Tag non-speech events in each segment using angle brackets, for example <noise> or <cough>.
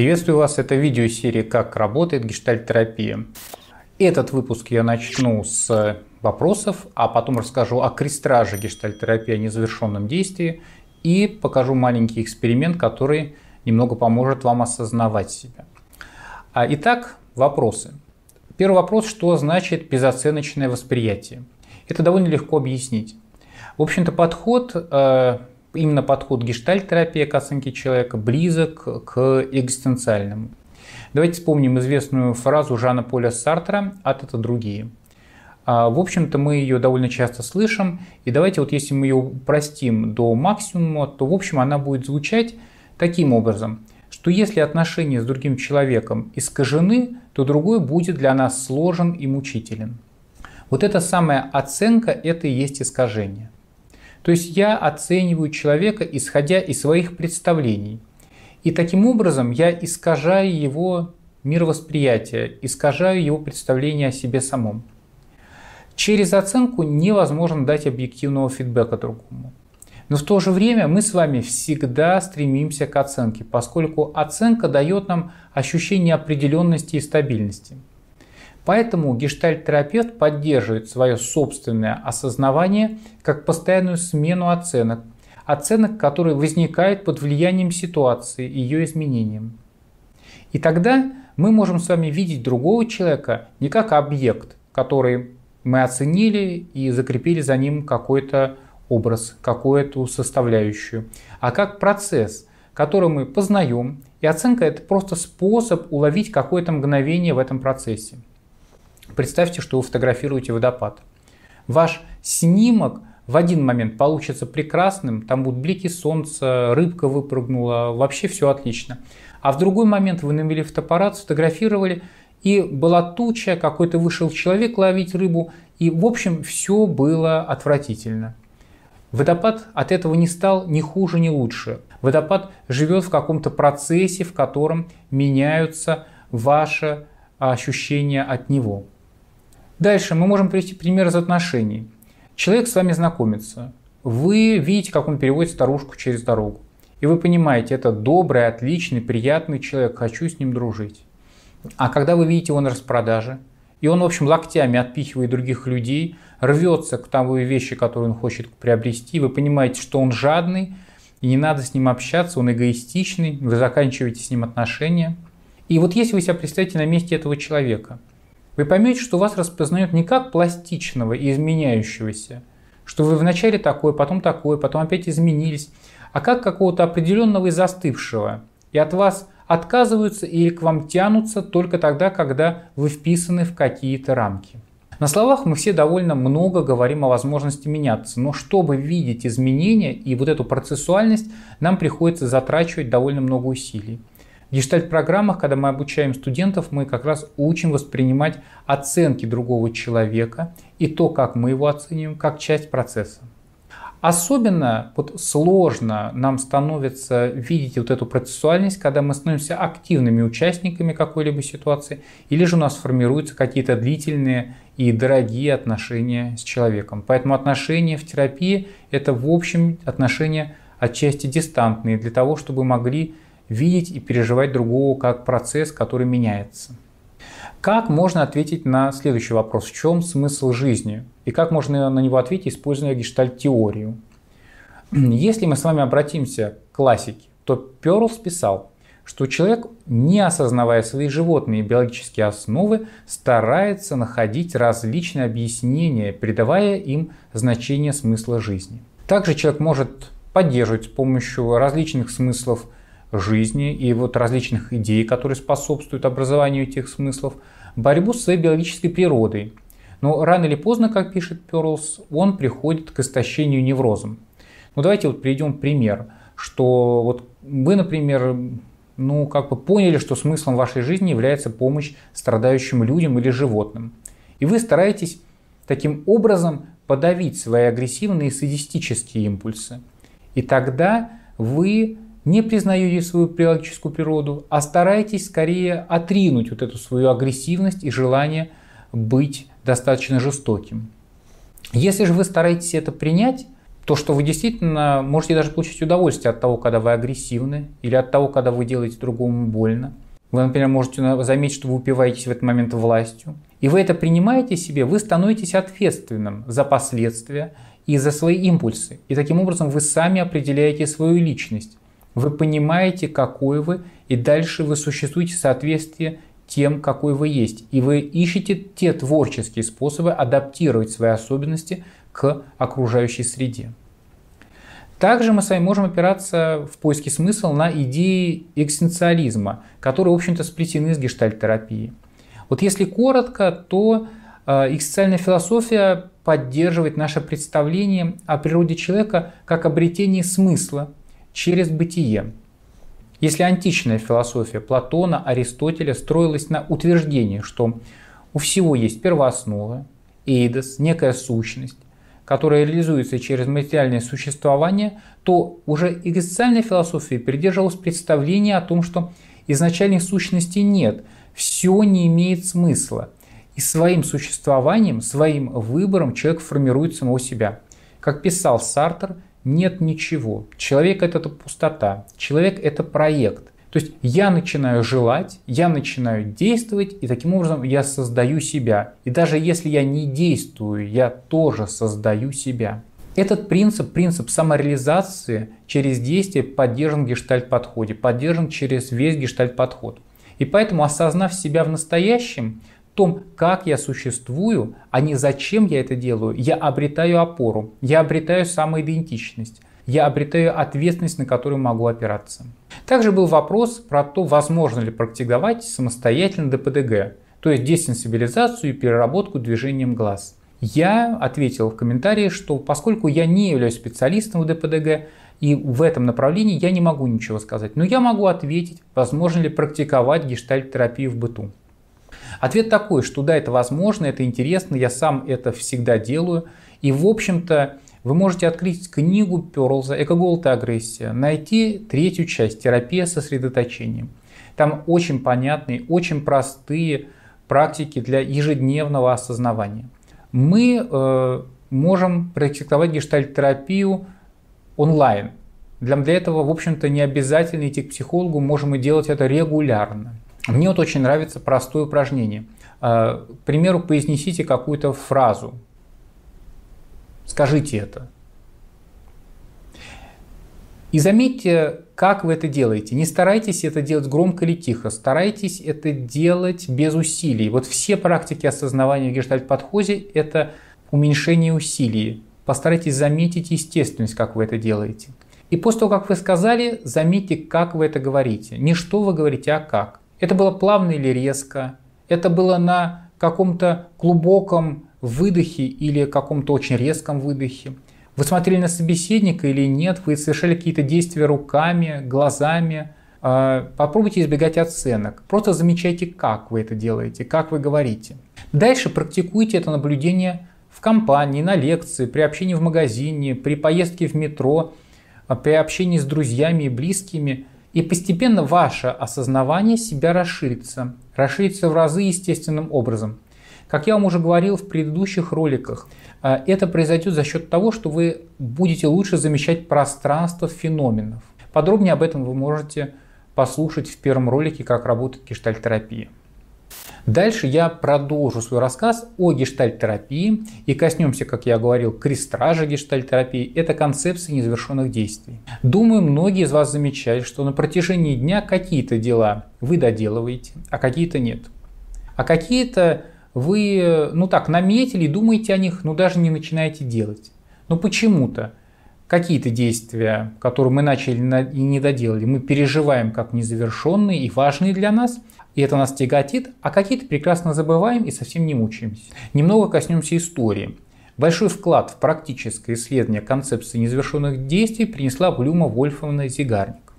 Приветствую вас, это видеосерия «Как работает гештальт-терапия». Этот выпуск я начну с вопросов, а потом расскажу о крестраже гештальт-терапии, о незавершенном действии и покажу маленький эксперимент, который немного поможет вам осознавать себя. А, итак, вопросы. Первый вопрос, что значит безоценочное восприятие? Это довольно легко объяснить. В общем-то, подход, э, именно подход гештальт-терапии к оценке человека близок к экзистенциальному. Давайте вспомним известную фразу Жана Поля Сартра «от это другие». А, в общем-то, мы ее довольно часто слышим, и давайте вот если мы ее упростим до максимума, то в общем она будет звучать таким образом, что если отношения с другим человеком искажены, то другой будет для нас сложен и мучителен. Вот эта самая оценка – это и есть искажение. То есть я оцениваю человека, исходя из своих представлений. И таким образом я искажаю его мировосприятие, искажаю его представление о себе самом. Через оценку невозможно дать объективного фидбэка другому. Но в то же время мы с вами всегда стремимся к оценке, поскольку оценка дает нам ощущение определенности и стабильности. Поэтому гештальт-терапевт поддерживает свое собственное осознавание как постоянную смену оценок, оценок, которые возникают под влиянием ситуации и ее изменением. И тогда мы можем с вами видеть другого человека не как объект, который мы оценили и закрепили за ним какой-то образ, какую-то составляющую, а как процесс, который мы познаем, и оценка это просто способ уловить какое-то мгновение в этом процессе. Представьте, что вы фотографируете водопад. Ваш снимок в один момент получится прекрасным, там будут блики солнца, рыбка выпрыгнула, вообще все отлично. А в другой момент вы навели фотоаппарат, сфотографировали, и была туча, какой-то вышел человек ловить рыбу, и в общем все было отвратительно. Водопад от этого не стал ни хуже, ни лучше. Водопад живет в каком-то процессе, в котором меняются ваши ощущения от него. Дальше мы можем привести пример из отношений. Человек с вами знакомится. Вы видите, как он переводит старушку через дорогу. И вы понимаете, это добрый, отличный, приятный человек, хочу с ним дружить. А когда вы видите его на распродаже, и он, в общем, локтями отпихивает других людей, рвется к тому вещи, которые он хочет приобрести. Вы понимаете, что он жадный, и не надо с ним общаться, он эгоистичный, вы заканчиваете с ним отношения. И вот если вы себя представите на месте этого человека, вы поймете, что вас распознают не как пластичного и изменяющегося, что вы вначале такой, потом такой, потом опять изменились, а как какого-то определенного и застывшего. И от вас отказываются или к вам тянутся только тогда, когда вы вписаны в какие-то рамки. На словах мы все довольно много говорим о возможности меняться, но чтобы видеть изменения и вот эту процессуальность, нам приходится затрачивать довольно много усилий. В гештальт-программах, когда мы обучаем студентов, мы как раз учим воспринимать оценки другого человека и то, как мы его оцениваем, как часть процесса. Особенно вот сложно нам становится видеть вот эту процессуальность, когда мы становимся активными участниками какой-либо ситуации, или же у нас формируются какие-то длительные и дорогие отношения с человеком. Поэтому отношения в терапии – это в общем отношения отчасти дистантные, для того, чтобы могли видеть и переживать другого как процесс, который меняется. Как можно ответить на следующий вопрос? В чем смысл жизни? И как можно на него ответить, используя гештальт-теорию? <clears throat> Если мы с вами обратимся к классике, то Перлс писал, что человек, не осознавая свои животные биологические основы, старается находить различные объяснения, придавая им значение смысла жизни. Также человек может поддерживать с помощью различных смыслов жизни и вот различных идей, которые способствуют образованию этих смыслов, борьбу с своей биологической природой. Но рано или поздно, как пишет Перлс, он приходит к истощению неврозом. Ну давайте вот приведем пример, что вот вы, например, ну как бы поняли, что смыслом вашей жизни является помощь страдающим людям или животным. И вы стараетесь таким образом подавить свои агрессивные садистические импульсы. И тогда вы не признаете свою биологическую природу, а стараетесь скорее отринуть вот эту свою агрессивность и желание быть достаточно жестоким. Если же вы стараетесь это принять, то, что вы действительно можете даже получить удовольствие от того, когда вы агрессивны, или от того, когда вы делаете другому больно. Вы, например, можете заметить, что вы упиваетесь в этот момент властью. И вы это принимаете себе, вы становитесь ответственным за последствия и за свои импульсы. И таким образом вы сами определяете свою личность. Вы понимаете, какой вы, и дальше вы существуете в соответствии тем, какой вы есть. И вы ищете те творческие способы адаптировать свои особенности к окружающей среде. Также мы с вами можем опираться в поиске смысла на идеи экзистенциализма, которые, в общем-то, сплетены с гештальт-терапией. Вот если коротко, то э, экзистенциальная философия поддерживает наше представление о природе человека как обретение смысла через бытие. Если античная философия Платона, Аристотеля строилась на утверждении, что у всего есть первооснова, эйдос, некая сущность, которая реализуется через материальное существование, то уже экзистенциальная философия придерживалась представления о том, что изначальной сущности нет, все не имеет смысла. И своим существованием, своим выбором человек формирует самого себя. Как писал Сартер, нет ничего. Человек – это пустота. Человек – это проект. То есть я начинаю желать, я начинаю действовать, и таким образом я создаю себя. И даже если я не действую, я тоже создаю себя. Этот принцип, принцип самореализации через действие поддержан гештальт-подходе, поддержан через весь гештальт-подход. И поэтому, осознав себя в настоящем, том, как я существую, а не зачем я это делаю, я обретаю опору, я обретаю самоидентичность, я обретаю ответственность, на которую могу опираться. Также был вопрос про то, возможно ли практиковать самостоятельно ДПДГ, то есть десенсибилизацию и переработку движением глаз. Я ответил в комментарии, что поскольку я не являюсь специалистом в ДПДГ, и в этом направлении я не могу ничего сказать. Но я могу ответить, возможно ли практиковать гештальт-терапию в быту. Ответ такой, что да, это возможно, это интересно, я сам это всегда делаю. И в общем-то вы можете открыть книгу Перлза «Экоголд и агрессия», найти третью часть «Терапия сосредоточением». Там очень понятные, очень простые практики для ежедневного осознавания. Мы э, можем практиковать гештальт-терапию онлайн. Для, для этого, в общем-то, не обязательно идти к психологу, можем и делать это регулярно. Мне вот очень нравится простое упражнение. Э, к примеру, произнесите какую-то фразу, Скажите это. И заметьте, как вы это делаете. Не старайтесь это делать громко или тихо, старайтесь это делать без усилий. Вот все практики осознавания в гештальт-подходе – это уменьшение усилий. Постарайтесь заметить естественность, как вы это делаете. И после того, как вы сказали, заметьте, как вы это говорите. Не что вы говорите, а как. Это было плавно или резко. Это было на каком-то глубоком выдохе или каком-то очень резком выдохе. Вы смотрели на собеседника или нет, вы совершали какие-то действия руками, глазами. А, попробуйте избегать оценок. Просто замечайте, как вы это делаете, как вы говорите. Дальше практикуйте это наблюдение в компании, на лекции, при общении в магазине, при поездке в метро, а, при общении с друзьями и близкими. И постепенно ваше осознавание себя расширится. Расширится в разы естественным образом. Как я вам уже говорил в предыдущих роликах, э, это произойдет за счет того, что вы будете лучше замечать пространство феноменов. Подробнее об этом вы можете послушать в первом ролике «Как работает гештальтерапия». Дальше я продолжу свой рассказ о гештальтерапии и коснемся, как я говорил, крестража гештальтерапии. Это концепция незавершенных действий. Думаю, многие из вас замечают, что на протяжении дня какие-то дела вы доделываете, а какие-то нет. А какие-то вы, ну так, наметили, думаете о них, но даже не начинаете делать. Но почему-то какие-то действия, которые мы начали и не доделали, мы переживаем как незавершенные и важные для нас, и это нас тяготит, а какие-то прекрасно забываем и совсем не мучаемся. Немного коснемся истории. Большой вклад в практическое исследование концепции незавершенных действий принесла Блюма Вольфовна Зигарник.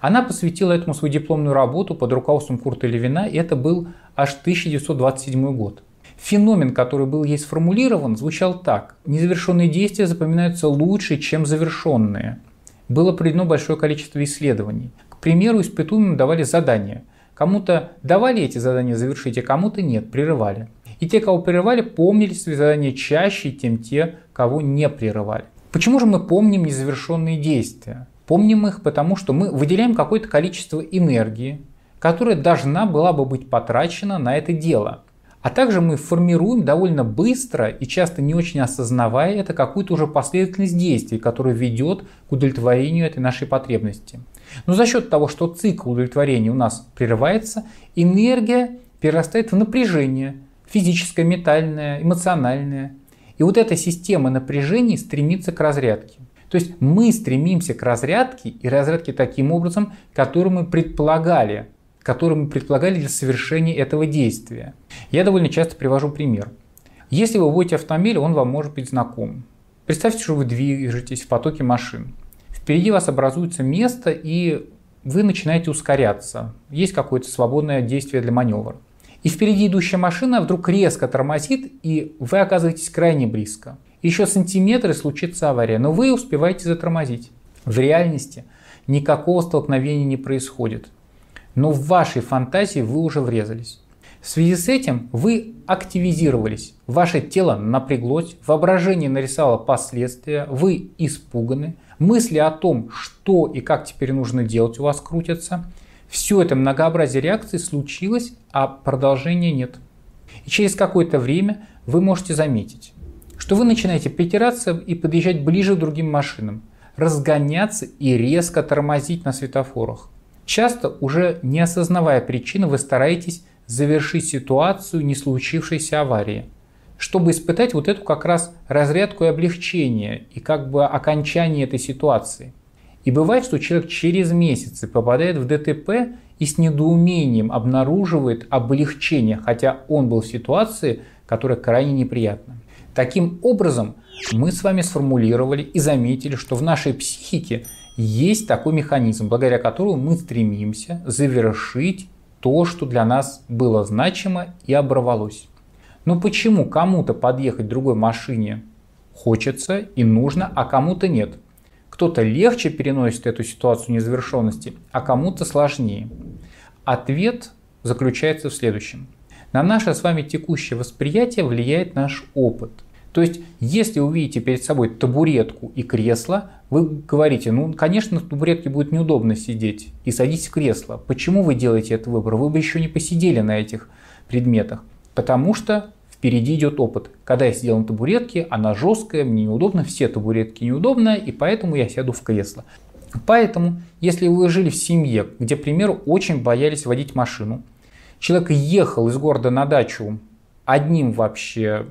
Она посвятила этому свою дипломную работу под руководством Курта Левина, и это был аж 1927 год. Феномен, который был ей сформулирован, звучал так. Незавершенные действия запоминаются лучше, чем завершенные. Было проведено большое количество исследований. К примеру, испытуемым давали задания. Кому-то давали эти задания завершить, а кому-то нет, прерывали. И те, кого прерывали, помнили свои задания чаще, чем те, кого не прерывали. Почему же мы помним незавершенные действия? Помним их потому, что мы выделяем какое-то количество энергии, которая должна была бы быть потрачена на это дело. А также мы формируем довольно быстро и часто не очень осознавая это какую-то уже последовательность действий, которая ведет к удовлетворению этой нашей потребности. Но за счет того, что цикл удовлетворения у нас прерывается, энергия перерастает в напряжение, физическое, ментальное, эмоциональное. И вот эта система напряжений стремится к разрядке. То есть мы стремимся к разрядке и разрядке таким образом, который мы предполагали который мы предполагали для совершения этого действия. Я довольно часто привожу пример. Если вы водите автомобиль, он вам может быть знаком. Представьте, что вы движетесь в потоке машин. Впереди вас образуется место, и вы начинаете ускоряться. Есть какое-то свободное действие для маневра. И впереди идущая машина вдруг резко тормозит, и вы оказываетесь крайне близко. Еще сантиметры случится авария, но вы успеваете затормозить. В реальности никакого столкновения не происходит но в вашей фантазии вы уже врезались. В связи с этим вы активизировались, ваше тело напряглось, воображение нарисовало последствия, вы испуганы, мысли о том, что и как теперь нужно делать у вас крутятся. Все это многообразие реакций случилось, а продолжения нет. И через какое-то время вы можете заметить, что вы начинаете притираться и подъезжать ближе к другим машинам, разгоняться и резко тормозить на светофорах. Часто, уже не осознавая причины, вы стараетесь завершить ситуацию не случившейся аварии, чтобы испытать вот эту как раз разрядку и облегчение, и как бы окончание этой ситуации. И бывает, что человек через месяцы попадает в ДТП и с недоумением обнаруживает облегчение, хотя он был в ситуации, которая крайне неприятна. Таким образом, мы с вами сформулировали и заметили, что в нашей психике есть такой механизм, благодаря которому мы стремимся завершить то, что для нас было значимо и оборвалось. Но почему кому-то подъехать другой машине хочется и нужно, а кому-то нет? Кто-то легче переносит эту ситуацию незавершенности, а кому-то сложнее. Ответ заключается в следующем. На наше с вами текущее восприятие влияет наш опыт – то есть, если увидите перед собой табуретку и кресло, вы говорите, ну, конечно, на табуретке будет неудобно сидеть, и садитесь в кресло. Почему вы делаете этот выбор? Вы бы еще не посидели на этих предметах. Потому что впереди идет опыт. Когда я сидел на табуретке, она жесткая, мне неудобно, все табуретки неудобно, и поэтому я сяду в кресло. Поэтому, если вы жили в семье, где, к примеру, очень боялись водить машину, человек ехал из города на дачу одним вообще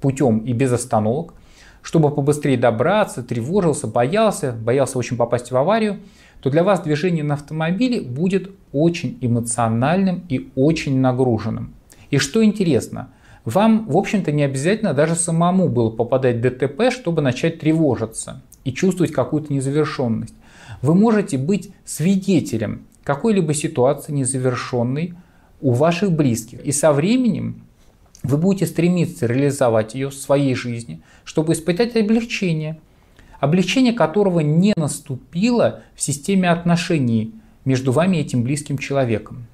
путем и без остановок, чтобы побыстрее добраться, тревожился, боялся, боялся очень попасть в аварию, то для вас движение на автомобиле будет очень эмоциональным и очень нагруженным. И что интересно, вам, в общем-то, не обязательно даже самому было попадать в ДТП, чтобы начать тревожиться и чувствовать какую-то незавершенность. Вы можете быть свидетелем какой-либо ситуации незавершенной у ваших близких. И со временем вы будете стремиться реализовать ее в своей жизни, чтобы испытать облегчение. Облегчение которого не наступило в системе отношений между вами и этим близким человеком.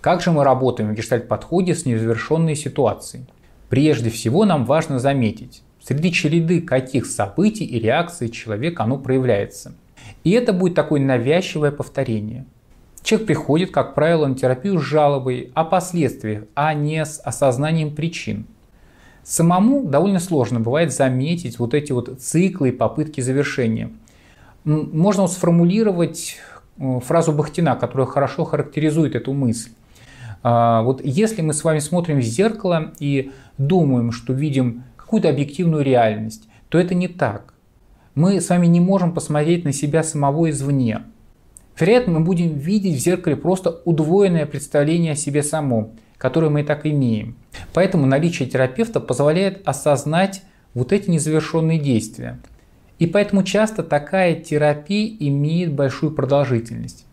Как же мы работаем в гештальт-подходе с незавершенной ситуацией? Прежде всего нам важно заметить, среди череды каких событий и реакций человека оно проявляется. И это будет такое навязчивое повторение – Человек приходит, как правило, на терапию с жалобой о последствиях, а не с осознанием причин. Самому довольно сложно бывает заметить вот эти вот циклы и попытки завершения. Можно сформулировать э, фразу Бахтина, которая хорошо характеризует эту мысль. А, вот если мы с вами смотрим в зеркало и думаем, что видим какую-то объективную реальность, то это не так. Мы с вами не можем посмотреть на себя самого извне. Вероятно, мы будем видеть в зеркале просто удвоенное представление о себе самом, которое мы и так имеем. Поэтому наличие терапевта позволяет осознать вот эти незавершенные действия. И поэтому часто такая терапия имеет большую продолжительность.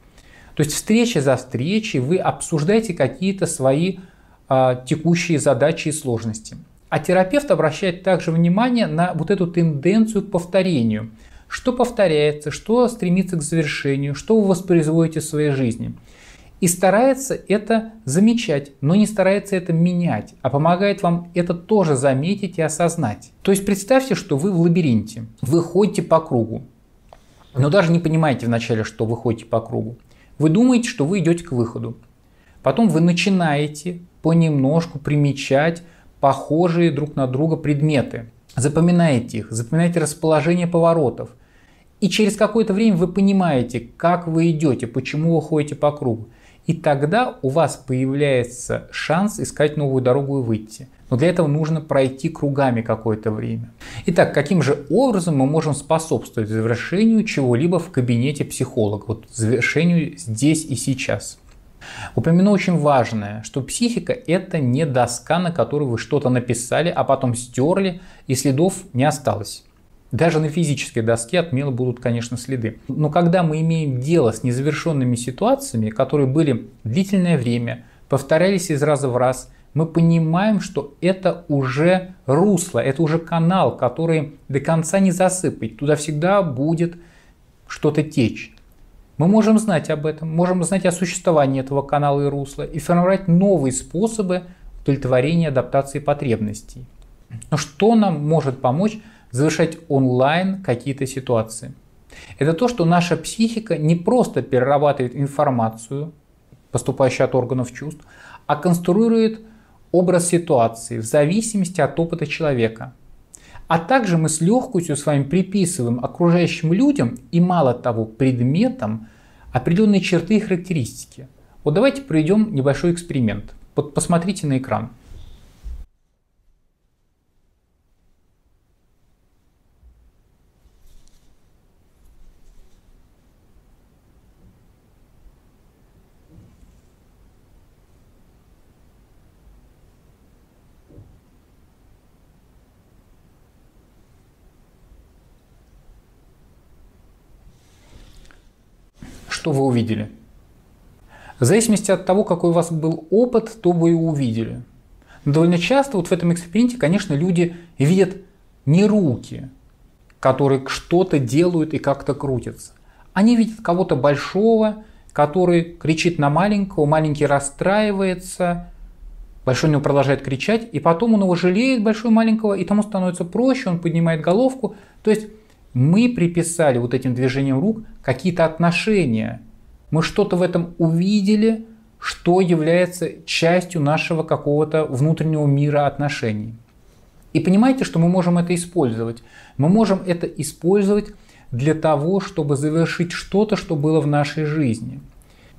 То есть встреча за встречей вы обсуждаете какие-то свои а, текущие задачи и сложности. А терапевт обращает также внимание на вот эту тенденцию к повторению – что повторяется, что стремится к завершению, что вы воспроизводите в своей жизни. И старается это замечать, но не старается это менять, а помогает вам это тоже заметить и осознать. То есть представьте, что вы в лабиринте, вы ходите по кругу, но даже не понимаете вначале, что вы ходите по кругу. Вы думаете, что вы идете к выходу. Потом вы начинаете понемножку примечать похожие друг на друга предметы. Запоминаете их, запоминаете расположение поворотов. И через какое-то время вы понимаете, как вы идете, почему вы ходите по кругу. И тогда у вас появляется шанс искать новую дорогу и выйти. Но для этого нужно пройти кругами какое-то время. Итак, каким же образом мы можем способствовать завершению чего-либо в кабинете психолога? Вот завершению здесь и сейчас. Упомяну очень важное, что психика это не доска, на которой вы что-то написали, а потом стерли и следов не осталось. Даже на физической доске отмело будут, конечно, следы. Но когда мы имеем дело с незавершенными ситуациями, которые были длительное время, повторялись из раза в раз, мы понимаем, что это уже русло, это уже канал, который до конца не засыпать. Туда всегда будет что-то течь. Мы можем знать об этом, можем знать о существовании этого канала и русла и формировать новые способы удовлетворения адаптации потребностей. Но что нам может помочь завершать онлайн какие-то ситуации. Это то, что наша психика не просто перерабатывает информацию, поступающую от органов чувств, а конструирует образ ситуации в зависимости от опыта человека. А также мы с легкостью с вами приписываем окружающим людям и мало того предметам определенные черты и характеристики. Вот давайте проведем небольшой эксперимент. Вот посмотрите на экран. Что вы увидели. В зависимости от того, какой у вас был опыт, то вы и увидели. Но довольно часто вот в этом эксперименте, конечно, люди видят не руки, которые что-то делают и как-то крутятся. Они видят кого-то большого, который кричит на маленького, маленький расстраивается, большой него продолжает кричать, и потом он его жалеет, большой маленького, и тому становится проще, он поднимает головку. То есть мы приписали вот этим движением рук какие-то отношения. Мы что-то в этом увидели, что является частью нашего какого-то внутреннего мира отношений. И понимаете, что мы можем это использовать. Мы можем это использовать для того, чтобы завершить что-то, что было в нашей жизни.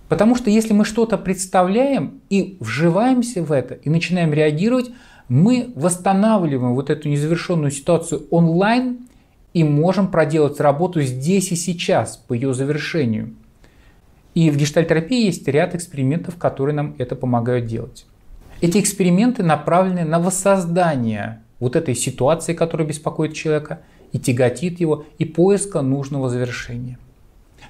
Потому что если мы что-то представляем и вживаемся в это, и начинаем реагировать, мы восстанавливаем вот эту незавершенную ситуацию онлайн и можем проделать работу здесь и сейчас по ее завершению. И в гештальтерапии есть ряд экспериментов, которые нам это помогают делать. Эти эксперименты направлены на воссоздание вот этой ситуации, которая беспокоит человека и тяготит его, и поиска нужного завершения.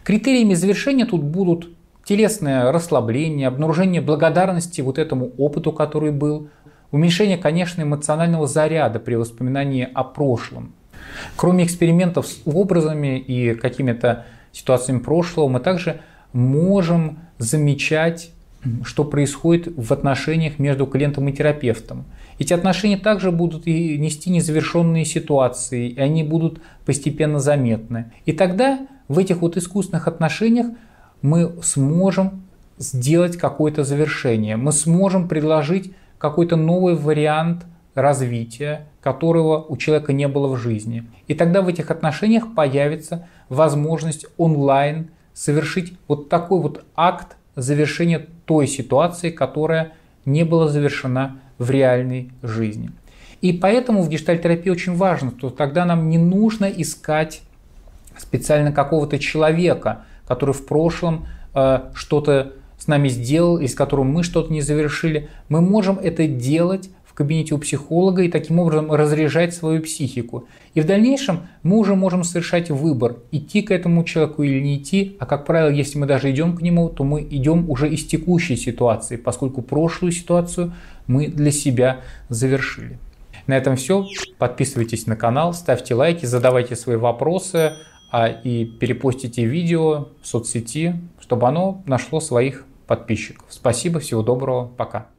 Критериями завершения тут будут телесное расслабление, обнаружение благодарности вот этому опыту, который был, уменьшение, конечно, эмоционального заряда при воспоминании о прошлом – Кроме экспериментов с образами и какими-то ситуациями прошлого, мы также можем замечать, что происходит в отношениях между клиентом и терапевтом. Эти отношения также будут и нести незавершенные ситуации, и они будут постепенно заметны. И тогда в этих вот искусственных отношениях мы сможем сделать какое-то завершение, мы сможем предложить какой-то новый вариант развития, которого у человека не было в жизни. И тогда в этих отношениях появится возможность онлайн совершить вот такой вот акт завершения той ситуации, которая не была завершена в реальной жизни. И поэтому в гештальтерапии очень важно, что тогда нам не нужно искать специально какого-то человека, который в прошлом э, что-то с нами сделал, из которого мы что-то не завершили. Мы можем это делать кабинете у психолога и таким образом разряжать свою психику. И в дальнейшем мы уже можем совершать выбор, идти к этому человеку или не идти, а как правило, если мы даже идем к нему, то мы идем уже из текущей ситуации, поскольку прошлую ситуацию мы для себя завершили. На этом все. Подписывайтесь на канал, ставьте лайки, задавайте свои вопросы а, и перепостите видео в соцсети, чтобы оно нашло своих подписчиков. Спасибо, всего доброго, пока.